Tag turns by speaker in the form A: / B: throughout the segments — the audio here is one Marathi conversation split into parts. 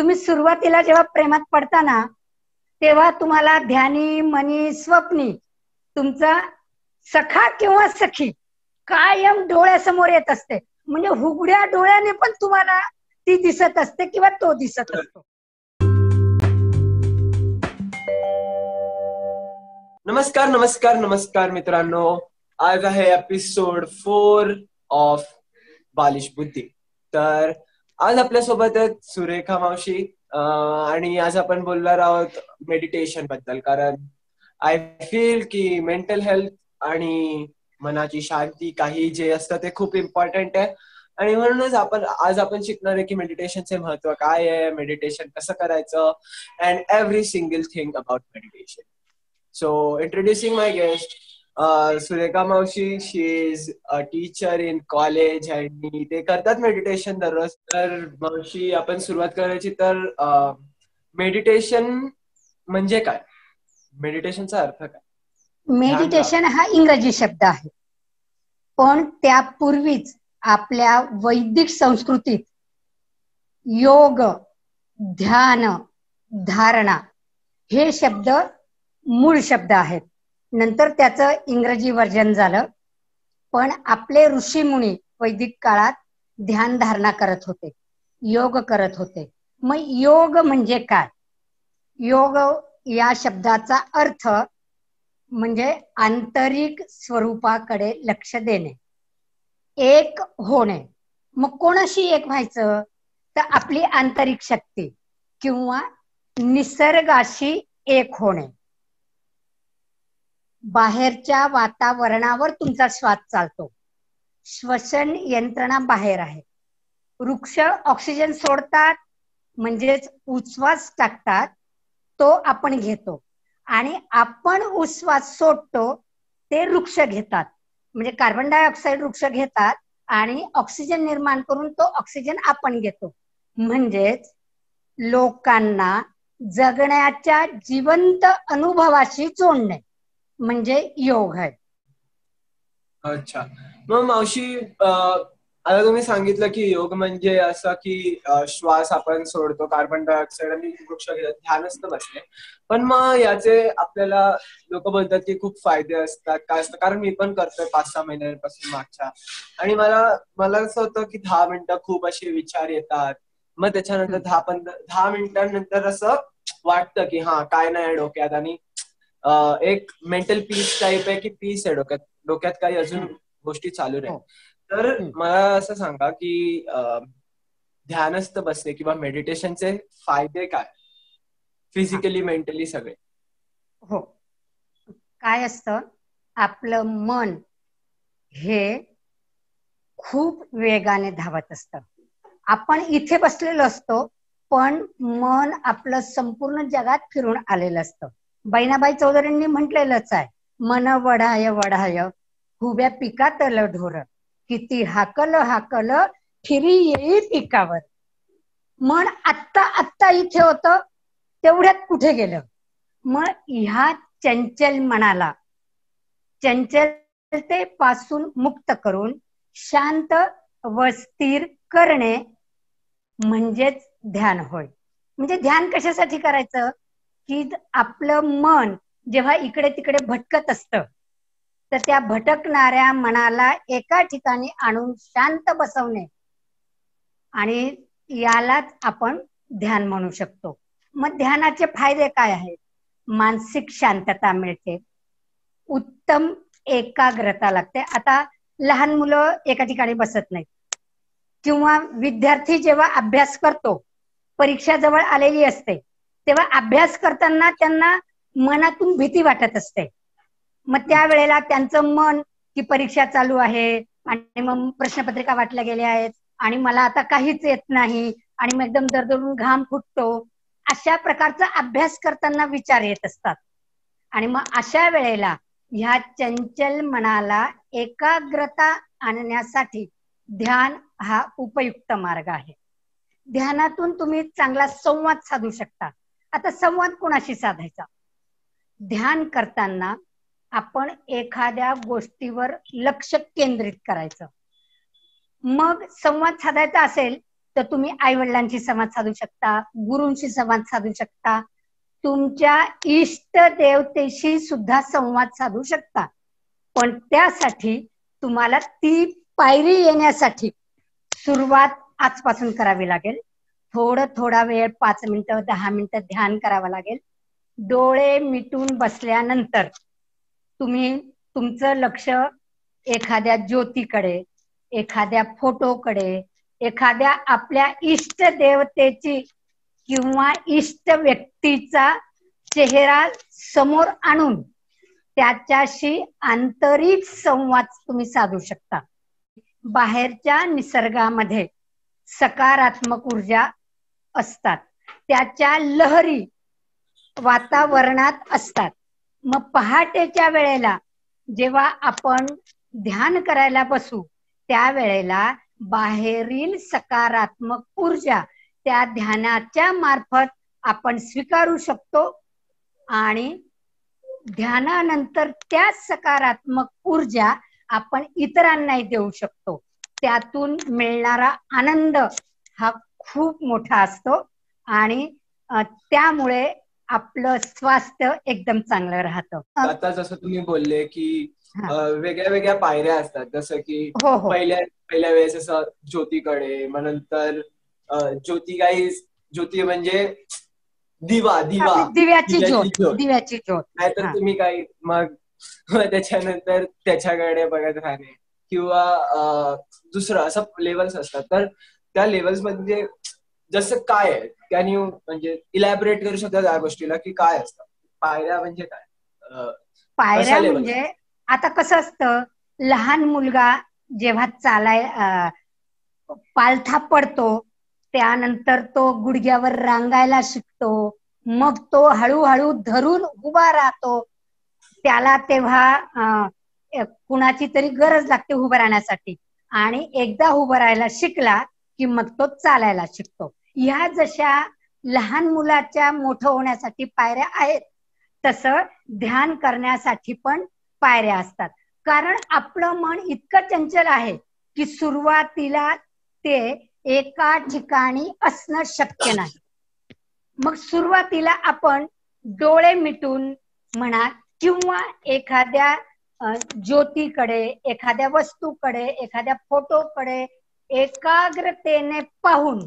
A: तुम्ही सुरुवातीला जेव्हा प्रेमात पडताना तेव्हा तुम्हाला ध्यानी मनी स्वप्नी तुमचा सखा किंवा सखी कायम डोळ्यासमोर येत असते. म्हणजे हुगड्या डोळ्याने पण तुम्हाला ती दिसत असते किंवा तो दिसत असतो.
B: नमस्कार नमस्कार नमस्कार मित्रांनो. आज आहे एपिसोड फोर ऑफ बालिश बुद्धी. तर आज आपल्यासोबत सुरेखा मावशी आणि आज आपण बोलणार आहोत मेडिटेशनबद्दल. कारण आय फील की मेंटल हेल्थ आणि मनाची शांती काही जे असतं ते खूप इम्पॉर्टंट आहे. आणि म्हणूनच आपण आज आपण शिकणार आहे की मेडिटेशनचे महत्त्व काय आहे मेडिटेशन कसं करायचं and every single thing about meditation so introducing my guest Surekha मावशी she is a teacher in college आणि ते करतात मेडिटेशन दररोज. तर मावशी आपण सुरुवात करायची तर मेडिटेशन म्हणजे काय? मेडिटेशनचा अर्थ काय?
A: मेडिटेशन हा इंग्रजी शब्द आहे. पण त्यापूर्वीच आपल्या वैदिक संस्कृतीत योग ध्यान धारणा हे शब्द मूळ शब्द आहेत. नंतर त्याचं इंग्रजी वर्जन झालं. पण आपले ऋषी मुनी वैदिक काळात ध्यान धारणा करत होते योग करत होते. मग योग म्हणजे काय? योग या शब्दाचा अर्थ म्हणजे आंतरिक स्वरूपाकडे लक्ष देणे एक होणे. मग कोणाशी एक व्हायचं? तर आपली आंतरिक शक्ती किंवा निसर्गाशी एक होणे. बाहेरच्या वातावरणावर तुमचा श्वास चालतो. श्वसन यंत्रणा बाहेर आहे. वृक्ष ऑक्सिजन सोडतात म्हणजेच उच्छ्वास टाकतात तो आपण घेतो. आणि आपण उच्छ्वास सोडतो ते वृक्ष घेतात. म्हणजे कार्बन डायऑक्साईड वृक्ष घेतात आणि ऑक्सिजन निर्माण करून तो ऑक्सिजन आपण घेतो. म्हणजेच लोकांना जगण्याच्या जिवंत अनुभवाशी जोडणे. म्हणजे योग आहे.
B: अच्छा. मग मावशी आता तुम्ही सांगितलं की योग म्हणजे असं की श्वास आपण सोडतो कार्बन डायऑक्साईड आणि वृक्ष घेतात ध्यान असतं बसले पण मग याचे आपल्याला लोक बोलतात की खूप फायदे असतात. काय असतं? कारण मी पण करतोय पाच सहा महिन्यांपासून मागच्या. आणि मला मला असं होतं की दहा मिनिटं खूप असे विचार येतात. मग त्याच्यानंतर दहा पंधरा दहा मिनिटांनंतर असं वाटतं की हा काय नाही डोक्यात. आणि एक मेंटल पीस टाईप आहे की पीस आहे डोक्यात. डोक्यात काही अजून गोष्टी चालू नाही तर मला असं सांगा की ध्यानस्थ बसणे किंवा मेडिटेशनचे फायदे काय? फिजिकली मेंटली सगळे.
A: हो. काय असतं? आपलं मन हे खूप वेगाने धावत असत. आपण इथे बसलेलो असतो पण मन आपलं संपूर्ण जगात फिरून आलेलं असतं. बहिणाबाई चौधरींनी म्हटलेलंच आहे मन वढाय वढाय हुब्या पिकातल ढोर किती हाकल हाकल फिरी येई पिकावर. मन आत्ता आत्ता इथे होत तेवढ्यात कुठे गेलं? मग ह्या चंचल मनाला चंचलते पासून मुक्त करून शांत व स्थिर करणे म्हणजेच ध्यान होय. म्हणजे ध्यान कशासाठी करायचं? की आपलं मन जेव्हा इकडे तिकडे भटकत असत तर त्या भटकणाऱ्या मनाला एका ठिकाणी आणून शांत बसवणे आणि यालाच आपण ध्यान म्हणू शकतो. मग ध्यानाचे फायदे काय आहेत? मानसिक शांतता मिळते उत्तम एकाग्रता लागते. आता लहान मुलं एका ठिकाणी बसत नाहीत. किंवा विद्यार्थी जेव्हा अभ्यास करतो परीक्षा जवळ आलेली असते तेव्हा अभ्यास करताना त्यांना मनातून भीती वाटत असते. मग त्यावेळेला त्यांचं मन की परीक्षा चालू आहे आणि मग प्रश्नपत्रिका वाटल्या गेल्या आहेत आणि मला आता काहीच येत नाही आणि मग एकदम दरदरून घाम फुटतो अशा प्रकारचा अभ्यास करताना विचार येत असतात. आणि मग अशा वेळेला ह्या चंचल मनाला एकाग्रता आणण्यासाठी ध्यान हा उपयुक्त मार्ग आहे. ध्यानातून तुम्ही चांगला संवाद साधू शकता. आता संवाद कोणाशी साधायचा? ध्यान करताना आपण एखाद्या गोष्टीवर लक्ष केंद्रित करायचं. मग संवाद साधायचा असेल तर तुम्ही आई वडिलांशी संवाद साधू शकता गुरूंशी संवाद साधू शकता तुमच्या इष्ट देवतेशी सुद्धा संवाद साधू शकता. पण त्यासाठी तुम्हाला ती पायरी येण्यासाठी सुरुवात आजपासून करावी लागेल. थोडं थोडा वेळ पाच मिनिटं दहा मिनिटं ध्यान करावं लागेल. डोळे मिटून बसल्यानंतर तुम्ही तुमचं लक्ष एखाद्या ज्योतीकडे एखाद्या फोटोकडे एखाद्या आपल्या इष्ट देवतेची किंवा इष्ट व्यक्तीचा चेहरा समोर आणून त्याच्याशी आंतरिक संवाद तुम्ही साधू शकता. बाहेरच्या निसर्गामध्ये सकारात्मक ऊर्जा असतात. त्याच्या लहरी वातावरणात असतात. मग पहाटेच्या वेळेला जेव्हा आपण ध्यान करायला बसू त्यावेळेला बाहेरील सकारात्मक ऊर्जा त्या ध्यानाच्या मार्फत आपण स्वीकारू शकतो आणि ध्यानानंतर त्या सकारात्मक ऊर्जा आपण इतरांनाही देऊ शकतो. त्यातून मिळणारा आनंद हा खूप मोठा असतो आणि त्यामुळे आपलं स्वास्थ्य एकदम चांगलं राहतं.
B: आता जसं तुम्ही बोलले की वेगळ्या वेगळ्या पायऱ्या असतात. जसं की हो, हो. पहिल्या पहिल्या वेळेस असं ज्योतीकडे मग नंतर ज्योती काही ज्योती म्हणजे दिवा दिवा.
A: दिव्याची ज्योत दिव्याची ज्योत.
B: नाहीतर तुम्ही काही मग त्याच्यानंतर त्याच्याकडे बघत राहणे. किंवा दुसरं असं लेवल्स असतात. तर त्या लेवल्स म्हणजे जसं काय आहे त्यांनी म्हणजे इलॅबरेट करू शकतात त्या गोष्टीला की काय असतं? पायऱ्या म्हणजे काय?
A: पायऱ्या म्हणजे आता कसं असतं लहान मुलगा जेव्हा चालाय पालथा पडतो त्यानंतर तो गुडघ्यावर रांगायला शिकतो मग तो हळूहळू धरून उभा राहतो. त्याला तेव्हा कुणाची तरी गरज लागते उभं राहण्यासाठी. आणि एकदा उभं राहायला शिकला की मग तो चालायला शिकतो. ह्या जशा लहान मुलाच्या मोठं होण्यासाठी पायऱ्या आहेत तसं ध्यान करण्यासाठी पण पायऱ्या असतात. कारण आपलं मन इतकं चंचल आहे की सुरुवातीला ते एका ठिकाणी असणं शक्य नाही. मग सुरुवातीला आपण डोळे मिटून म्हणा किंवा एखाद्या ज्योतीकडे एखाद्या वस्तूकडे एखाद्या फोटोकडे एकाग्रतेने पाहून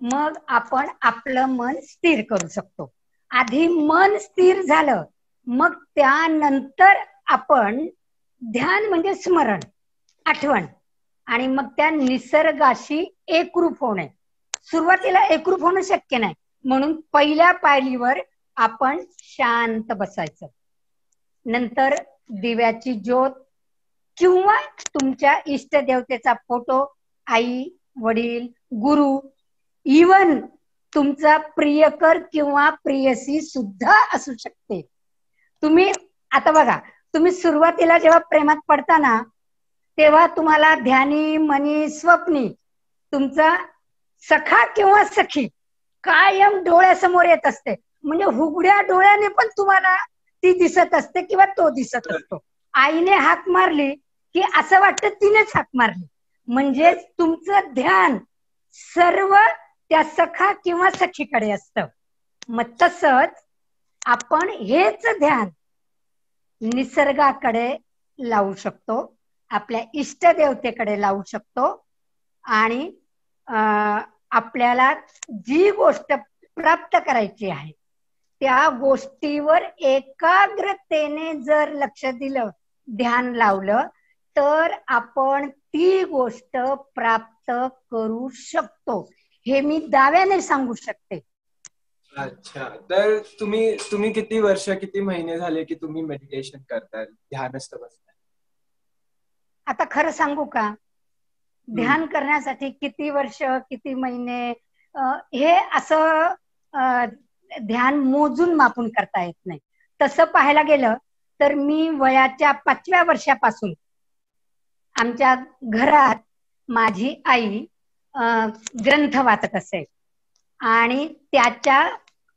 A: मग आपण आपलं मन स्थिर करू शकतो. आधी मन स्थिर झालं मग त्यानंतर आपण ध्यान म्हणजे स्मरण आठवण. आणि मग त्या निसर्गाशी एकरूप होणे. सुरुवातीला एकरूप होणं शक्य नाही. म्हणून पहिल्या पायरीवर आपण शांत बसायचं. नंतर दिव्याची ज्योत किंवा तुमच्या इष्ट देवतेचा फोटो आई वडील गुरु इवन तुमचा प्रियकर किंवा प्रियसी सुद्धा असू शकते. तुम्ही आता बघा तुम्ही सुरुवातीला जेव्हा प्रेमात पडता तेव्हा तुम्हाला ध्यानी मनी स्वप्नी तुमचा सखा किंवा सखी कायम डोळ्यासमोर येत असते. म्हणजे हुगड्या डोळ्याने पण तुम्हाला ती दिसत असते किंवा तो दिसत असतो. आईने हाक मारली की असं वाटतं तिनेच हाक मारली. म्हणजेच तुमचं ध्यान सर्व त्या सखा किंवा सखीकडे असत. मग तसच आपण हेच ध्यान निसर्गाकडे लावू शकतो आपल्या इष्ट देवतेकडे लावू शकतो आणि आपल्याला जी गोष्ट प्राप्त करायची आहे त्या गोष्टीवर एकाग्रतेने जर लक्ष दिलं ध्यान लावलं तर आपण ती गोष्ट प्राप्त करू शकतो. हे मी दाव्याने सांगू शकते.
B: अच्छा. तर तुम्ही तुम्ही किती वर्ष किती महिने झाले की तुम्ही मेडिटेशन करताय? ध्यानस्थ बसताय?
A: आता खरं सांगू का? ध्यान करण्यासाठी किती वर्ष किती महिने हे असं ध्यान मोजून मापून करता येत नाही. तसं पाहायला गेलं तर मी वयाच्या पाचव्या वर्षापासून आमच्या घरात माझी आई ग्रंथ वाचत असे. आणि त्याच्या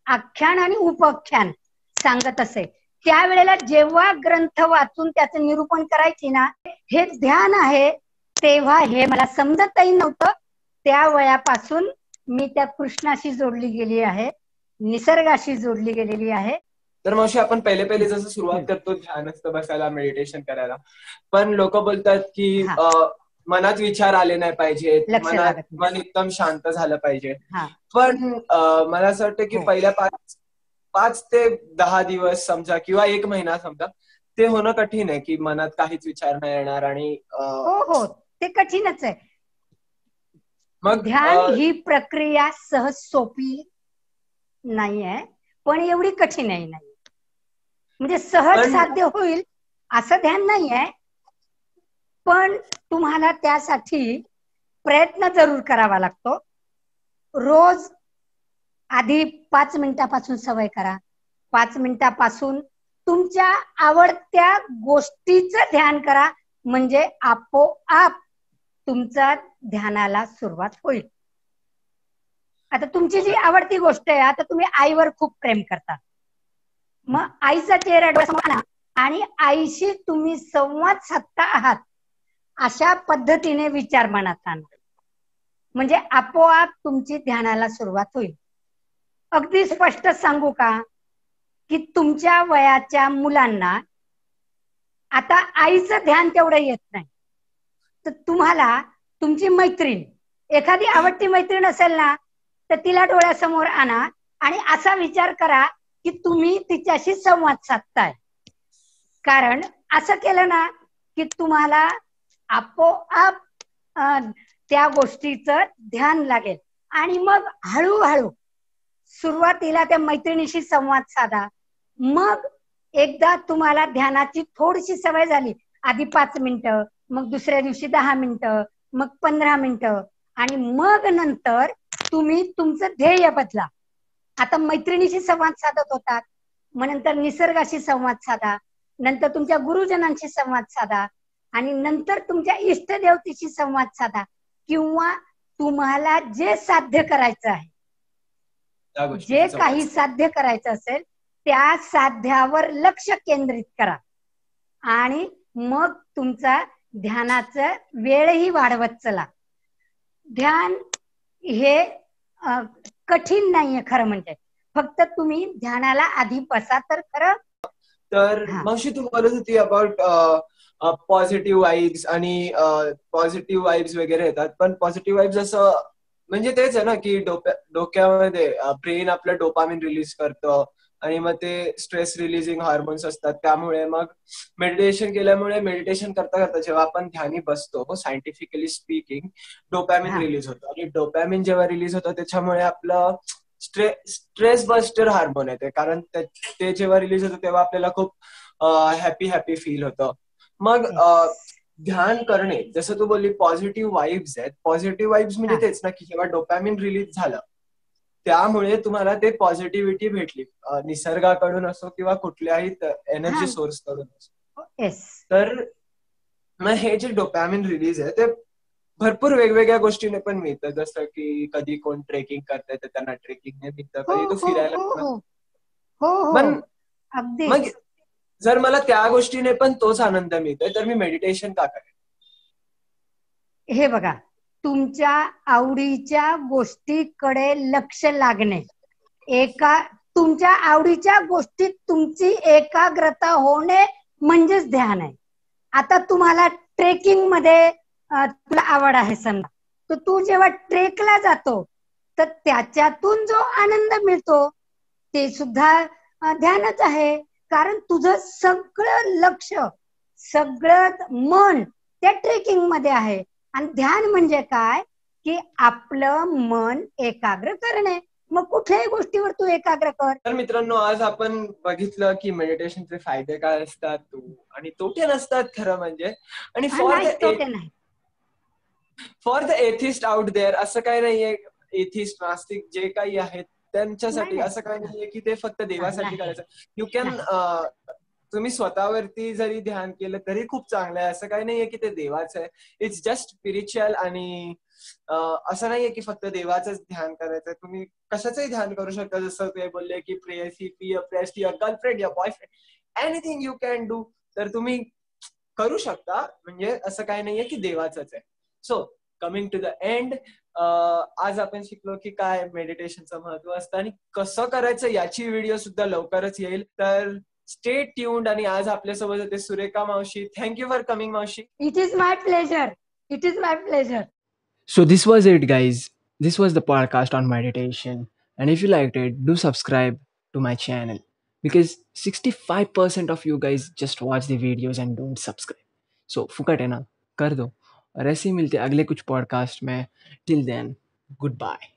A: आख्यान आणि उपाख्यान सांगत असे. त्यावेळेला जेव्हा ग्रंथ वाचून त्याचं निरूपण करायची ना हे ध्यान आहे तेव्हा हे मला समजतही नव्हतं. त्या वयापासून मी त्या कृष्णाशी जोडली गेली आहे निसर्गाशी जोडली गेलेली आहे.
B: तर मावशी आपण पहिले पहिले जसं सुरुवात करतो ध्यानस्थ बसायला मेडिटेशन करायला. पण लोक बोलतात की मनात विचार आले नाही मनात
A: नाही.
B: मन एकदम शांत झालं पाहिजे. पण मला असं वाटतं की
A: हो.
B: पहिल्या पाच पाच ते दहा दिवस समजा किंवा एक महिना समजा ते होणं कठीण आहे की मनात काहीच विचार नाही येणार आणि
A: हो हो. ते कठीणच आहे.
B: मग
A: ध्यान ही प्रक्रिया सहज सोपी नाही आहे पण एवढी कठीणही नाही म्हणजे सहज साध्य होईल असं ध्यान नाही आहे पण तुम्हाला त्यासाठी प्रयत्न जरूर करावा लागतो. रोज आधी पाच मिनिटापासून सवय करा. पाच मिनिटापासून तुमच्या आवडत्या गोष्टीचं ध्यान करा. म्हणजे आपोआप तुमचा ध्यानाला सुरुवात होईल. आता तुमची जी आवडती गोष्ट आहे आता तुम्ही आईवर खूप प्रेम करता. मग आईचा चेहरा डोळ्यासमोर आणा आणि आईशी तुम्ही संवाद साधता आहात अशा पद्धतीने विचार मनात आणा. म्हणजे आपोआप तुमची ध्यानाला सुरुवात होईल. अगदी स्पष्ट सांगू का? की तुमच्या वयाच्या मुलांना आता आईचं ध्यान तेवढं येत नाही. तर तुम्हाला तुमची मैत्रीण एखादी आवडती मैत्रीण असेल ना तर तिला डोळ्यासमोर आणा आणि असा विचार करा की तुम्ही तिच्याशी संवाद साधताय. कारण असं केलं ना की तुम्हाला आपोआप त्या गोष्टीचं ध्यान लागेल. आणि मग हळूहळू सुरुवातीला त्या मैत्रिणीशी संवाद साधा. मग एकदा तुम्हाला ध्यानाची थोडीशी सवय झाली. आधी पाच मिनिटं मग दुसऱ्या दिवशी दहा मिनिटं मग पंधरा मिनिटं. आणि मग नंतर तुम्ही तुमचं ध्येय बदला. आता मैत्रिणीशी संवाद साधत होतात. मग नंतर निसर्गाशी संवाद साधा. नंतर तुमच्या गुरुजनांशी संवाद साधा. आणि नंतर तुमच्या इष्टदेवतेशी संवाद साधा. किंवा तुम्हाला जे साध्य करायचं आहे. जे काही साध्य करायचं असेल त्या साध्यावर लक्ष केंद्रित करा. आणि मग तुमचा ध्यानाचं वेळही वाढवत चला. ध्यान हे कठीण नाहीये खरं म्हणजे. फक्त तुम्ही ध्यानाला आधी बसा तर खरं.
B: तर. मावशी तू बोलत होती अबाउट पॉझिटिव्ह वाईब्स आणि पॉझिटिव्ह वाईब्स वगैरे येतात. पण पॉझिटिव्ह वाईब्स असं म्हणजे तेच आहे ना की डोक्या डोक्यामध्ये ब्रेन आपलं डोपामिन रिलीज करतं. आणि मग ते स्ट्रेस रिलीजिंग हार्मोन्स असतात. त्यामुळे मग मेडिटेशन केल्यामुळे मेडिटेशन करता करता जेव्हा आपण ध्यानी बसतो सायंटिफिकली स्पीकिंग डोपॅमिन. रिलीज होतं. आणि डोपॅमिन जेव्हा रिलीज होतं त्याच्यामुळे आपलं स्ट्रे स्ट्रेस बस्टर हार्मोन येते. कारण ते जेव्हा रिलीज होतं तेव्हा आपल्याला खूप हॅपी हॅपी फील होतं. मग ध्यान करणे जसं तू बोलली पॉझिटिव्ह वाईब्स आहेत. पॉझिटिव्ह वाईब्स म्हणजे. तेच ना की जेव्हा डोपॅमिन रिलीज झालं त्यामुळे तुम्हाला ते पॉझिटिव्हिटी भेटली. निसर्गाकडून असो किंवा कुठल्याही एनर्जी. सोर्सकडून असो.
A: येस
B: तर मग हे जे डोपॅमिन रिलीज आहे ते भरपूर वेगवेगळ्या गोष्टीने पण मिळतं. जसं की कधी कोण ट्रेकिंग करतंय तर त्यांना ट्रेकिंगने मिळतं. कधी तो
A: हो
B: फिरायला
A: हो
B: मिळतं.
A: हो.
B: पण मग जर मला त्या गोष्टीने पण तोच आनंद मिळतोय तर मी मेडिटेशन का करेन?
A: हे बघा. तुमच्या आवडीच्या गोष्टीकडे लक्ष लागणे. एका तुमच्या आवडीच्या गोष्टीत तुमची एकाग्रता होणे म्हणजेच ध्यान आहे. आता तुम्हाला ट्रेकिंगमध्ये तुला आवड आहे समजा. तर तू जेव्हा ट्रेकला जातो तर त्याच्यातून जो आनंद मिळतो ते सुद्धा ध्यानच आहे. कारण तुझं सगळं लक्ष सगळं मन त्या ट्रेकिंगमध्ये आहे. आणि ध्यान म्हणजे काय? की आपलं मन एकाग्र करणे. मग कुठल्याही गोष्टीवर तू एकाग्र कर.
B: तर मित्रांनो आज आपण बघितलं की मेडिटेशनचे फायदे काय असतात आणि तोटे नसतात खरं म्हणजे. आणि फॉर
A: नाही,
B: द
A: तोटे नाही
B: for the atheist out there असं काही नाहीये? एथिस्ट नास्तिक जे काही आहेत त्यांच्यासाठी. असं काही नाहीये की ते फक्त देवासाठी. करायचं? यू कॅन तुम्ही स्वतःवरती जरी ध्यान केलं तरी खूप चांगलं आहे. असं काही नाहीये की ते देवाचं आहे. इट्स जस्ट स्पिरिच्युअल आणि असं नाहीये की फक्त देवाचंच ध्यान करायचं तुम्ही कशाचंही ध्यान करू शकता. जसं ते बोलले की प्रेयसी पी pressed your girlfriend your boyfriend anything you can do तर तुम्ही करू शकता. म्हणजे असं काही नाहीये की देवाचंच आहे. So coming to the end
C: आज आपण शिकलो की काय मेडिटेशनचं महत्त्व असतं आणि कसं करायचं याची व्हिडिओ सुद्धा लवकरच येईल. तर स्टे ट्यून्ड आणि आज आपल्यासोबत होते सुरेखा मावशी थँक्यू फॉर कमिंग मावशी
A: it is my pleasure it is my pleasure
B: So this was it, guys. This was the podcast on meditation. And if you liked it, do subscribe to my channel because 65% of you guys just watch the videos and don't subscribe. So फुकट है ना कर दो और ऐसे ही मिलते हैं अगले कुछ पॉडकास्ट में टिल देन गुड बाय